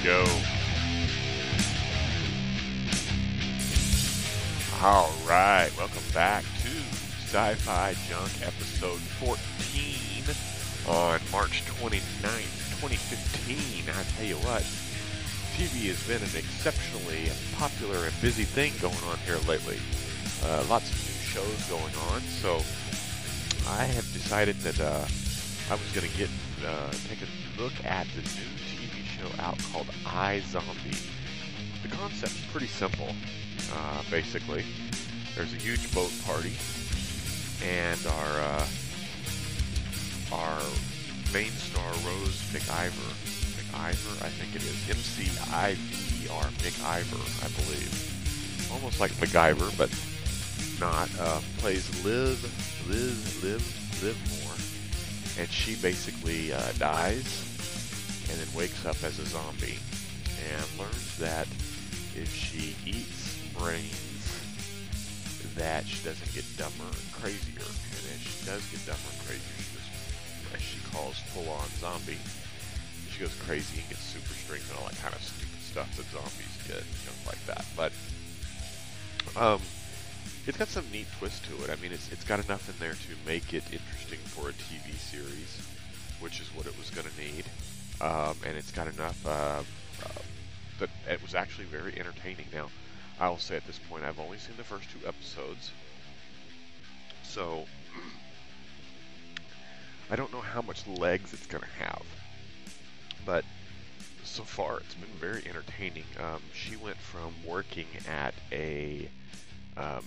we go. All right, welcome back to Sci-Fi Junk episode 14 on March 29th, 2015. I tell you what, TV has been an exceptionally popular and busy thing going on here lately. Uh, lots of new shows going on, so I have decided that uh, I was going to get uh, take a look at the new show out called iZombie. The concept's pretty simple. Uh, basically, there's a huge boat party, and our uh, our main star Rose McIver, McIver, I think it is M C I V E R, McIver, I believe, almost like MacGyver, but not. Uh, plays Liv, Liz, Liv, Livmore and she basically uh, dies and then wakes up as a zombie and learns that if she eats brains that she doesn't get dumber and crazier. And if she does get dumber and crazier she goes as she calls full-on zombie she goes crazy and gets super strength and all that kind of stupid stuff that zombies get and stuff like that. But um it's got some neat twist to it. I mean, it's it's got enough in there to make it interesting for a TV series, which is what it was going to need, um, and it's got enough uh, uh, that it was actually very entertaining. Now, I will say at this point, I've only seen the first two episodes, so I don't know how much legs it's going to have, but so far it's been very entertaining. Um, she went from working at a um,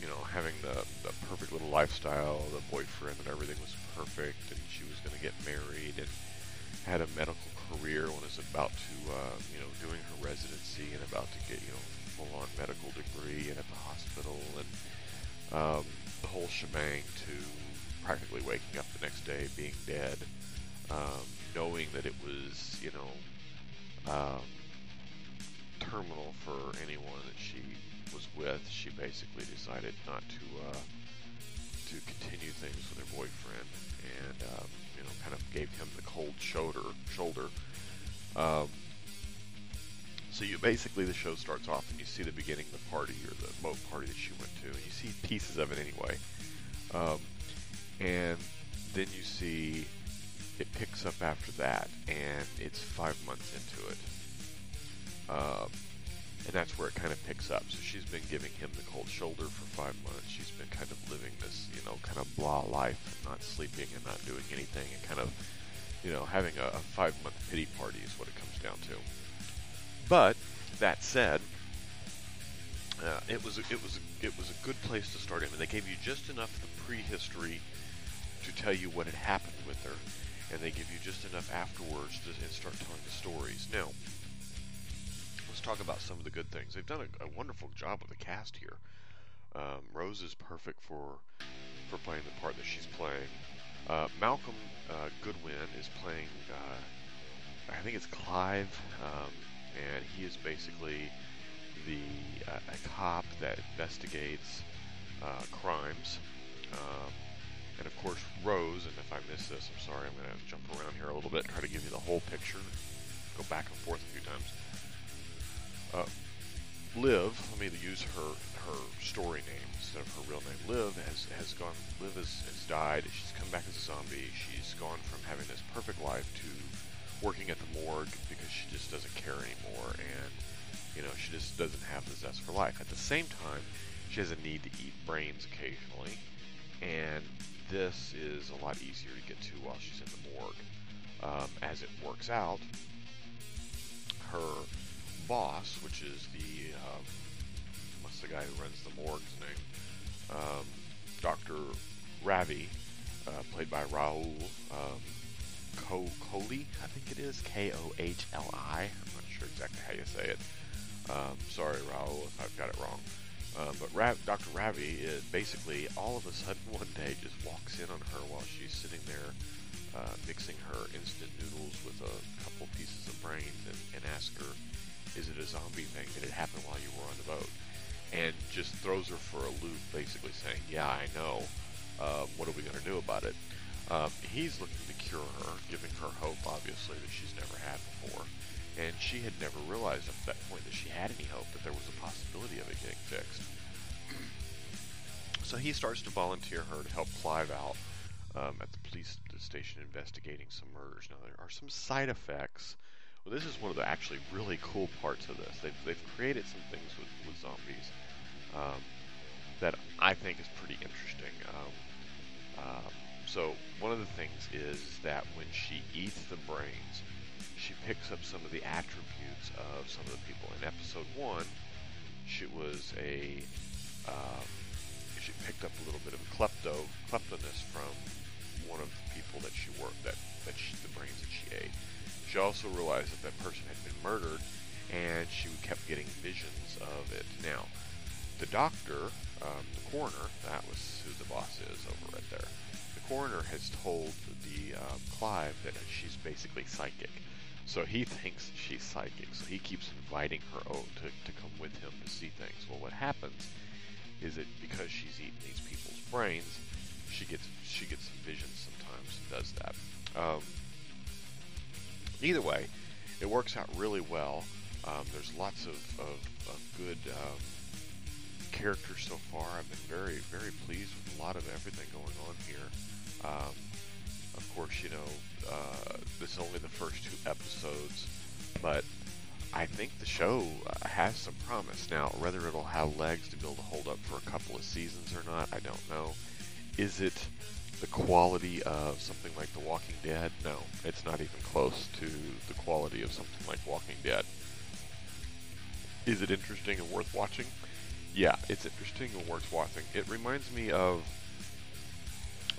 you know, having the, the perfect little lifestyle, the boyfriend and everything was perfect, and she was going to get married and had a medical career when was about to, uh, you know, doing her residency and about to get, you know, full-on medical degree and at the hospital and um, the whole shebang to practically waking up the next day being dead, um, knowing that it was, you know, um, terminal for anyone that she was with, she basically decided not to uh, to continue things with her boyfriend, and um, you know, kind of gave him the cold shoulder. Shoulder. Um, so you basically the show starts off and you see the beginning of the party or the boat party that she went to, and you see pieces of it anyway, um, and then you see it picks up after that, and it's five months into it. Um, and that's where it kind of picks up. So she's been giving him the cold shoulder for five months. Of blah life, not sleeping and not doing anything, and kind of, you know, having a, a five month pity party is what it comes down to. But that said, uh, it was a, it was it was a good place to start in, and they gave you just enough of the prehistory to tell you what had happened with her, and they give you just enough afterwards to start telling the stories. Now, let's talk about some of the good things. They've done a, a wonderful job with the cast here. Um, Rose is perfect for for playing the part that she's playing. Uh, Malcolm uh, Goodwin is playing, uh, I think it's Clive, um, and he is basically the uh, a cop that investigates uh, crimes. Um, and of course, Rose, and if I miss this, I'm sorry, I'm going to jump around here a little bit and try to give you the whole picture, go back and forth a few times. Liv, let me use her her story name instead of her real name. Liv has has gone. Liv has, has died. She's come back as a zombie. She's gone from having this perfect life to working at the morgue because she just doesn't care anymore, and you know she just doesn't have the zest for life. At the same time, she has a need to eat brains occasionally, and this is a lot easier to get to while she's in the morgue. Um, as it works out, her boss, which is the um, what's the guy who runs the morgue's name, um, Doctor Ravi, uh, played by Rahul um, Kohli, I think it is K O H L I. I'm not sure exactly how you say it. Um, sorry, Rahul, if I've got it wrong. Um, but Dr. Ravi is basically all of a sudden one day just walks in on her while she's sitting there uh, mixing her instant noodles with a couple pieces of brains and, and asks her is it a zombie thing? Did it happen while you were on the boat? And just throws her for a loop, basically saying, Yeah, I know. Um, what are we going to do about it? Um, he's looking to cure her, giving her hope, obviously, that she's never had before. and she had never realized up to that point that she had any hope that there was a possibility of it getting fixed. So he starts to volunteer her to help Clive out um, at the police station investigating some murders. Now there are some side effects. Well, this is one of the actually really cool parts of this. They've, they've created some things with, with zombies um, that I think is pretty interesting. Um, um, so one of the things is that when she eats the brains, she picks up some of the attributes of some of the people. In episode one, she was a um, she picked up a little bit of klepto kleptoness from one of the people that she worked that that she, the brains that she ate. She also realized that that person had been murdered, and she kept getting visions of it. Now, the doctor, um, the coroner, that was who the boss is over right there. The coroner has told the um, Clive that she's basically psychic. So he thinks she's psychic. So he keeps inviting her to, to come with him to see things. Well, what happens is that because she's eating these people's brains, she gets she gets some visions sometimes and does that. Um, either way, it works out really well. Um, there's lots of, of, of good um, characters so far. I've been very, very pleased with a lot of everything going on here. Um, of course, you know, uh, this is only the first two episodes, but I think the show uh, has some promise. Now, whether it'll have legs to be able to hold up for a couple of seasons or not, I don't know. Is it the quality of something like The Walking Dead? No, it's not even close to the quality of something like Walking Dead. Is it interesting and worth watching? Yeah, it's interesting and worth watching. It reminds me of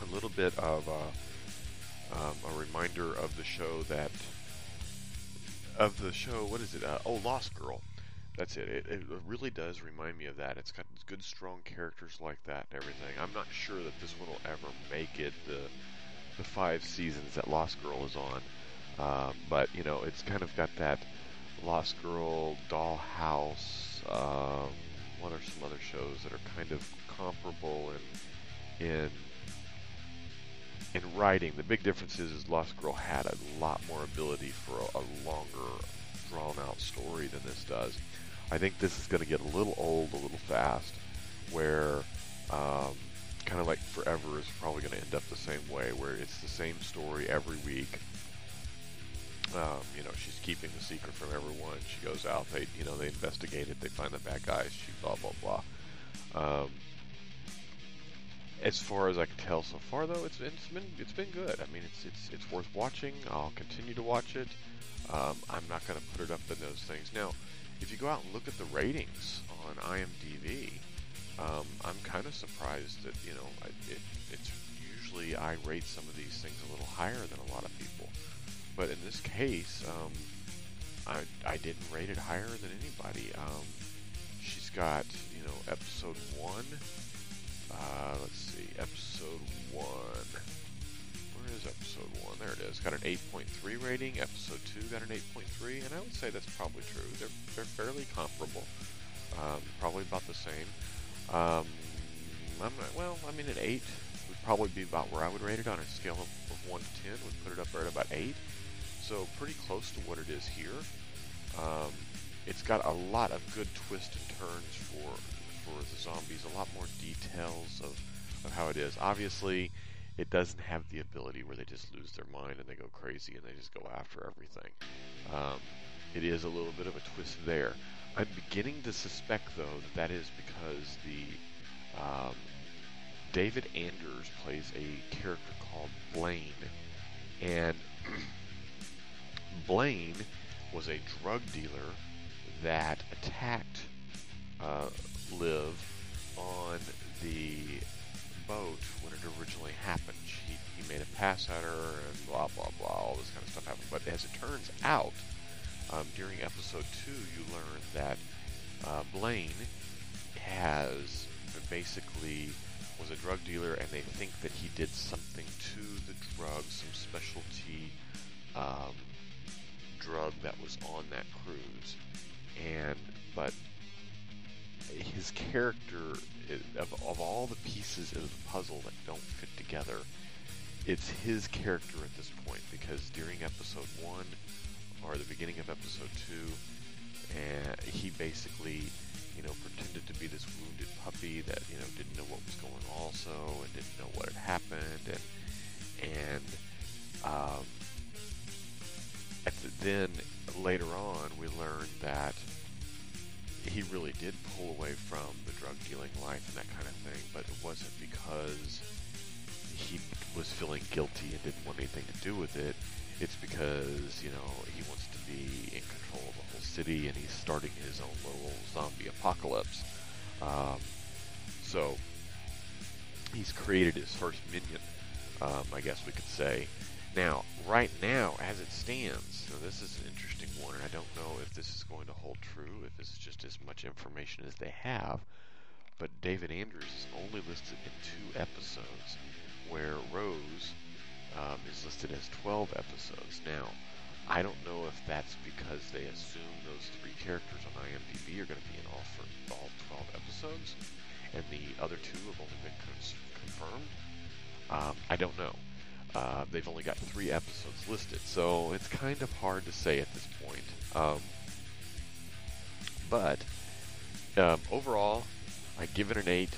a little bit of uh, um, a reminder of the show that of the show. What is it? Uh, oh, Lost Girl. That's it. it. It really does remind me of that. It's got good, strong characters like that and everything. I'm not sure that this one will ever make it the the five seasons that Lost Girl is on, uh, but you know, it's kind of got that Lost Girl, Dollhouse. Um, what are some other shows that are kind of comparable in in in writing, the big difference is, is Lost Girl had a lot more ability for a, a longer, drawn-out story than this does. I think this is going to get a little old, a little fast, where um, kind of like Forever is probably going to end up the same way, where it's the same story every week. Um, you know, she's keeping the secret from everyone. She goes out, they, you know, they investigate it, they find the bad guys, she blah blah blah. Um, as far as I can tell so far, though, it's, it's been it's been good. I mean, it's it's it's worth watching. I'll continue to watch it. Um, I'm not going to put it up in those things now. If you go out and look at the ratings on IMDb, um, I'm kind of surprised that you know it, it's usually I rate some of these things a little higher than a lot of people, but in this case, um, I I didn't rate it higher than anybody. Um, she's got you know episode one. Uh, let's see, episode 1. Episode 1? There it is. Got an 8.3 rating. Episode 2 got an 8.3, and I would say that's probably true. They're, they're fairly comparable. Um, probably about the same. Um, I'm not, well, I mean, an 8 would probably be about where I would rate it on a scale of, of 1 to 10. Would put it up right about 8. So pretty close to what it is here. Um, it's got a lot of good twists and turns for for the zombies, a lot more details of, of how it is. Obviously, it doesn't have the ability where they just lose their mind and they go crazy and they just go after everything. Um, it is a little bit of a twist there. I'm beginning to suspect, though, that that is because the um, David Anders plays a character called Blaine, and Blaine was a drug dealer that attacked uh, Liv on the boat when it originally happened. He, he made a pass at her and blah, blah, blah, all this kind of stuff happened. But as it turns out, um, during episode two, you learn that uh, Blaine has basically was a drug dealer and they think that he did something to the drug, some specialty um, drug that was on that cruise. And, but his character, of, of all the pieces of the puzzle that don't fit together, it's his character at this point because during episode one, or the beginning of episode two, and he basically, you know, pretended to be this wounded puppy that you know didn't know what was going on also and didn't know what had happened, and and um, the, then later on we learned that he really did pull away from the drug dealing life and that kind of thing, but it wasn't because he was feeling guilty and didn't want anything to do with it. It's because, you know, he wants to be in control of the whole city and he's starting his own little zombie apocalypse. Um, so he's created his first minion, um, I guess we could say. Now, right now, as it stands, so this is an interesting one, and I don't know if this is going to hold true, if this is just as much information as they have, but David Anders is only listed in two episodes, where Rose um, is listed as 12 episodes. Now, I don't know if that's because they assume those three characters on IMDb are going to be in all for all 12 episodes, and the other two have only been confirmed. Um, I don't know. Uh, they've only got three episodes listed, so it's kind of hard to say at this point. Um, but um, overall, I give it an 8.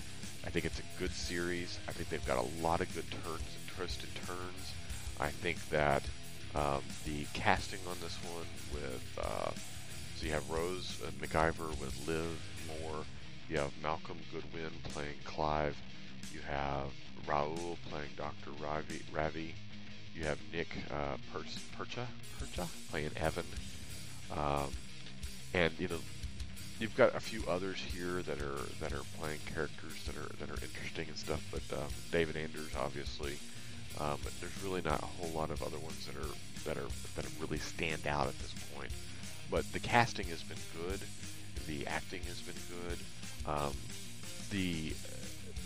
I think it's a good series. I think they've got a lot of good turns and twists and turns. I think that um, the casting on this one with uh, so you have Rose uh, McIver with Liv Moore, you have Malcolm Goodwin playing Clive, you have Rahul playing Dr. Ravi, Ravi. you have Nick uh, Percha, Percha playing Evan, um, and you know you've got a few others here that are that are playing characters that are that are interesting and stuff. But um, David Anders, obviously, um, but there's really not a whole lot of other ones that are that are that really stand out at this point. But the casting has been good, the acting has been good. Um, the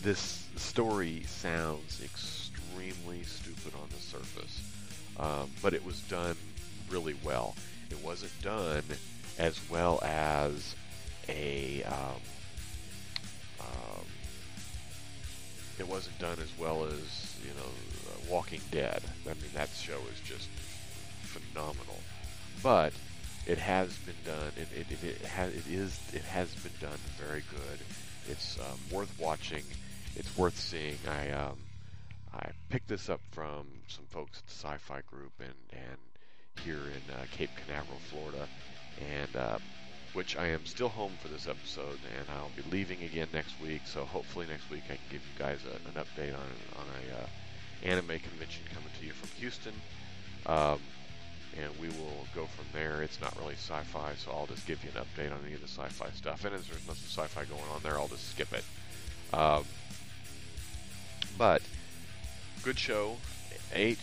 this story sounds extremely stupid on the surface, um, but it was done really well. It wasn't done as well as a um, um, it wasn't done as well as you know Walking Dead. I mean that show is just phenomenal, but it has been done. It it, it, it has it is it has been done very good. It's um, worth watching. It's worth seeing. I um, I picked this up from some folks at the Sci-Fi Group and and here in uh, Cape Canaveral, Florida, and uh, which I am still home for this episode, and I'll be leaving again next week. So hopefully next week I can give you guys a, an update on on a uh, anime convention coming to you from Houston, um, and we will go from there. It's not really sci-fi, so I'll just give you an update on any of the sci-fi stuff. And as there's nothing sci-fi going on there, I'll just skip it. Um, but good show, eight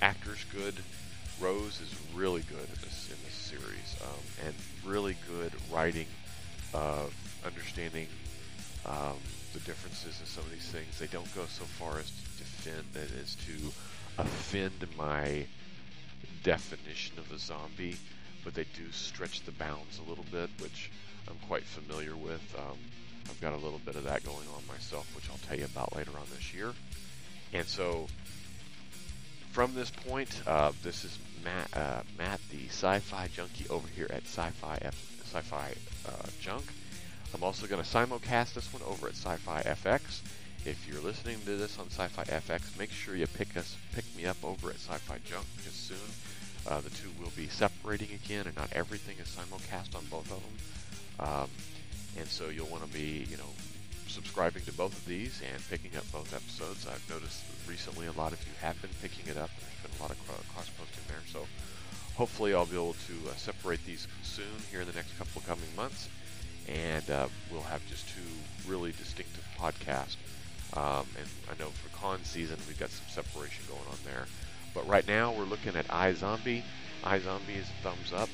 actors good. Rose is really good in this in this series, um, and really good writing of understanding um, the differences in some of these things. They don't go so far as to defend as to offend my definition of a zombie, but they do stretch the bounds a little bit, which I'm quite familiar with. Um, I've got a little bit of that going on myself, which I'll tell you about later on this year. And so, from this point, uh, this is Matt, uh, Matt, the sci-fi junkie over here at Sci-Fi F- Sci-Fi uh, Junk. I'm also going to simulcast this one over at Sci-Fi FX. If you're listening to this on Sci-Fi FX, make sure you pick us, pick me up over at Sci-Fi Junk because soon uh, the two will be separating again, and not everything is simulcast on both of them. Um, and so you'll want to be, you know, subscribing to both of these and picking up both episodes. I've noticed recently a lot of you have been picking it up. There's been a lot of cross posting there. So hopefully I'll be able to uh, separate these soon here in the next couple of coming months. And uh, we'll have just two really distinctive podcasts. Um, and I know for con season we've got some separation going on there. But right now we're looking at iZombie. iZombie is a thumbs up.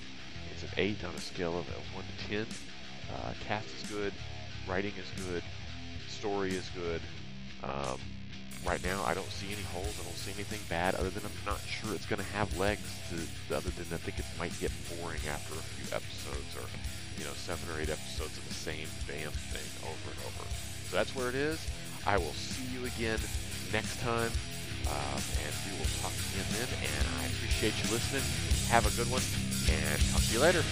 It's an 8 on a scale of 1 to 10. Uh, cast is good. Writing is good story is good. Um, right now, I don't see any holes. I don't see anything bad, other than I'm not sure it's going to have legs. To other than I think it might get boring after a few episodes, or you know, seven or eight episodes of the same damn thing over and over. So that's where it is. I will see you again next time. Um, and we will talk again then. And I appreciate you listening. Have a good one, and talk to you later.